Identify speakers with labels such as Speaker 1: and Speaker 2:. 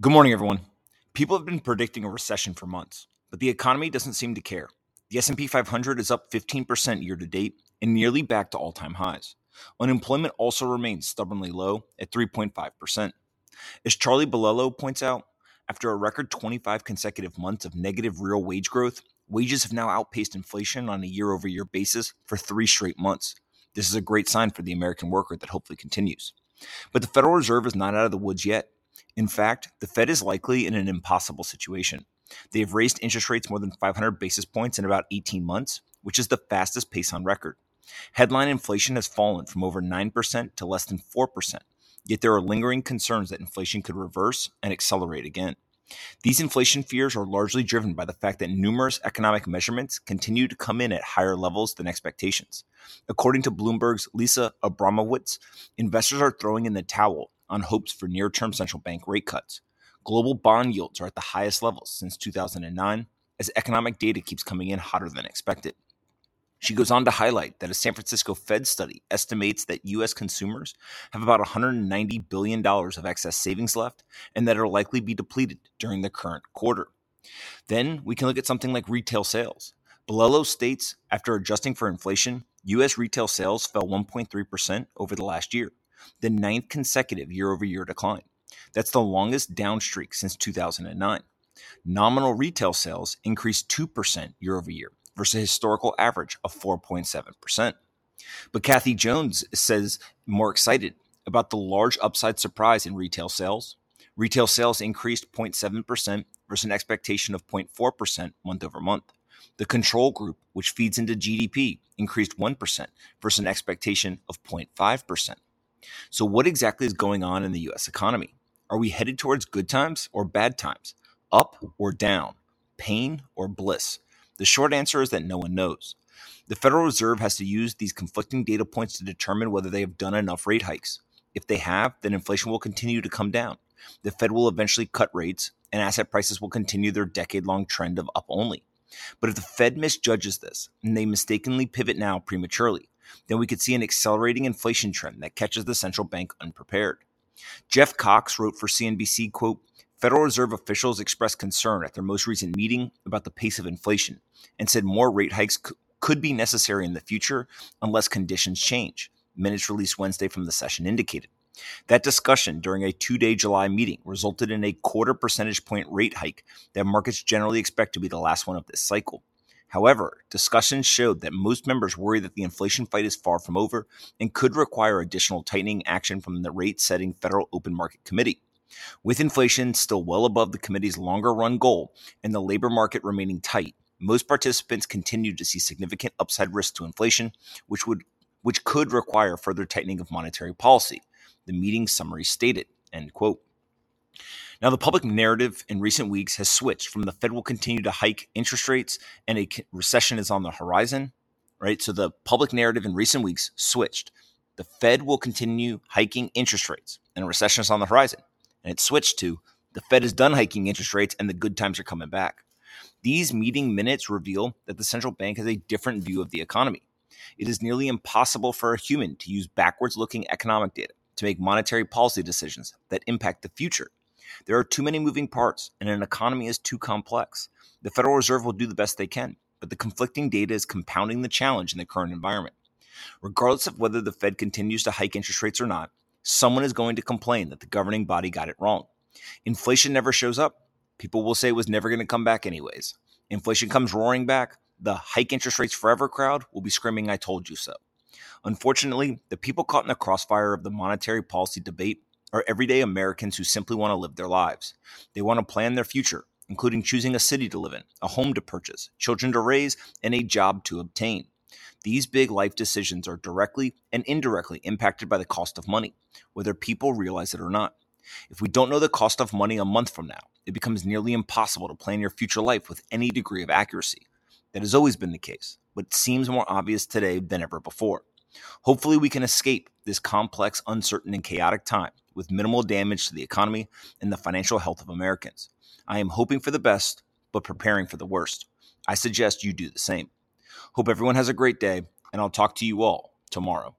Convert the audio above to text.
Speaker 1: Good morning, everyone. People have been predicting a recession for months, but the economy doesn't seem to care. The S&P 500 is up 15% year to date and nearly back to all-time highs. Unemployment also remains stubbornly low at 3.5%. As Charlie Bilello points out, after a record 25 consecutive months of negative real wage growth, wages have now outpaced inflation on a year-over-year basis for 3 straight months. This is a great sign for the American worker that hopefully continues. But the Federal Reserve is not out of the woods yet. In fact, the Fed is likely in an impossible situation. They have raised interest rates more than 500 basis points in about 18 months, which is the fastest pace on record. Headline inflation has fallen from over 9% to less than 4%, yet there are lingering concerns that inflation could reverse and accelerate again. These inflation fears are largely driven by the fact that numerous economic measurements continue to come in at higher levels than expectations. According to Bloomberg's Lisa Abramowicz, investors are throwing in the towel on hopes for near term central bank rate cuts. Global bond yields are at the highest levels since 2009 as economic data keeps coming in hotter than expected. She goes on to highlight that a San Francisco Fed study estimates that U.S. consumers have about $190 billion of excess savings left and that it'll likely be depleted during the current quarter. Then we can look at something like retail sales. Bilello states after adjusting for inflation, U.S. retail sales fell 1.3% over the last year the ninth consecutive year over year decline. That's the longest down streak since 2009. Nominal retail sales increased 2% year over year versus a historical average of 4.7%. But Kathy Jones says more excited about the large upside surprise in retail sales. Retail sales increased 0.7% versus an expectation of 0.4% month over month. The control group, which feeds into GDP, increased 1% versus an expectation of 0.5%. So, what exactly is going on in the US economy? Are we headed towards good times or bad times? Up or down? Pain or bliss? The short answer is that no one knows. The Federal Reserve has to use these conflicting data points to determine whether they have done enough rate hikes. If they have, then inflation will continue to come down. The Fed will eventually cut rates, and asset prices will continue their decade long trend of up only. But if the Fed misjudges this and they mistakenly pivot now prematurely, then we could see an accelerating inflation trend that catches the central bank unprepared. Jeff Cox wrote for CNBC, quote, Federal Reserve officials expressed concern at their most recent meeting about the pace of inflation and said more rate hikes c- could be necessary in the future unless conditions change. Minutes released Wednesday from the session indicated. That discussion during a two day July meeting resulted in a quarter percentage point rate hike that markets generally expect to be the last one of this cycle. However, discussions showed that most members worry that the inflation fight is far from over and could require additional tightening action from the rate setting Federal Open Market Committee. With inflation still well above the committee's longer run goal and the labor market remaining tight, most participants continue to see significant upside risk to inflation, which would which could require further tightening of monetary policy. The meeting summary stated, end quote. Now, the public narrative in recent weeks has switched from the Fed will continue to hike interest rates and a recession is on the horizon, right? So the public narrative in recent weeks switched. The Fed will continue hiking interest rates and a recession is on the horizon. And it switched to the Fed is done hiking interest rates and the good times are coming back. These meeting minutes reveal that the central bank has a different view of the economy. It is nearly impossible for a human to use backwards looking economic data to make monetary policy decisions that impact the future there are too many moving parts, and an economy is too complex. The Federal Reserve will do the best they can, but the conflicting data is compounding the challenge in the current environment. Regardless of whether the Fed continues to hike interest rates or not, someone is going to complain that the governing body got it wrong. Inflation never shows up. People will say it was never going to come back anyways. Inflation comes roaring back. The hike interest rates forever crowd will be screaming, I told you so. Unfortunately, the people caught in the crossfire of the monetary policy debate are everyday Americans who simply want to live their lives. They want to plan their future, including choosing a city to live in, a home to purchase, children to raise, and a job to obtain. These big life decisions are directly and indirectly impacted by the cost of money, whether people realize it or not. If we don't know the cost of money a month from now, it becomes nearly impossible to plan your future life with any degree of accuracy. That has always been the case, but it seems more obvious today than ever before. Hopefully, we can escape this complex, uncertain, and chaotic time with minimal damage to the economy and the financial health of Americans. I am hoping for the best, but preparing for the worst. I suggest you do the same. Hope everyone has a great day, and I'll talk to you all tomorrow.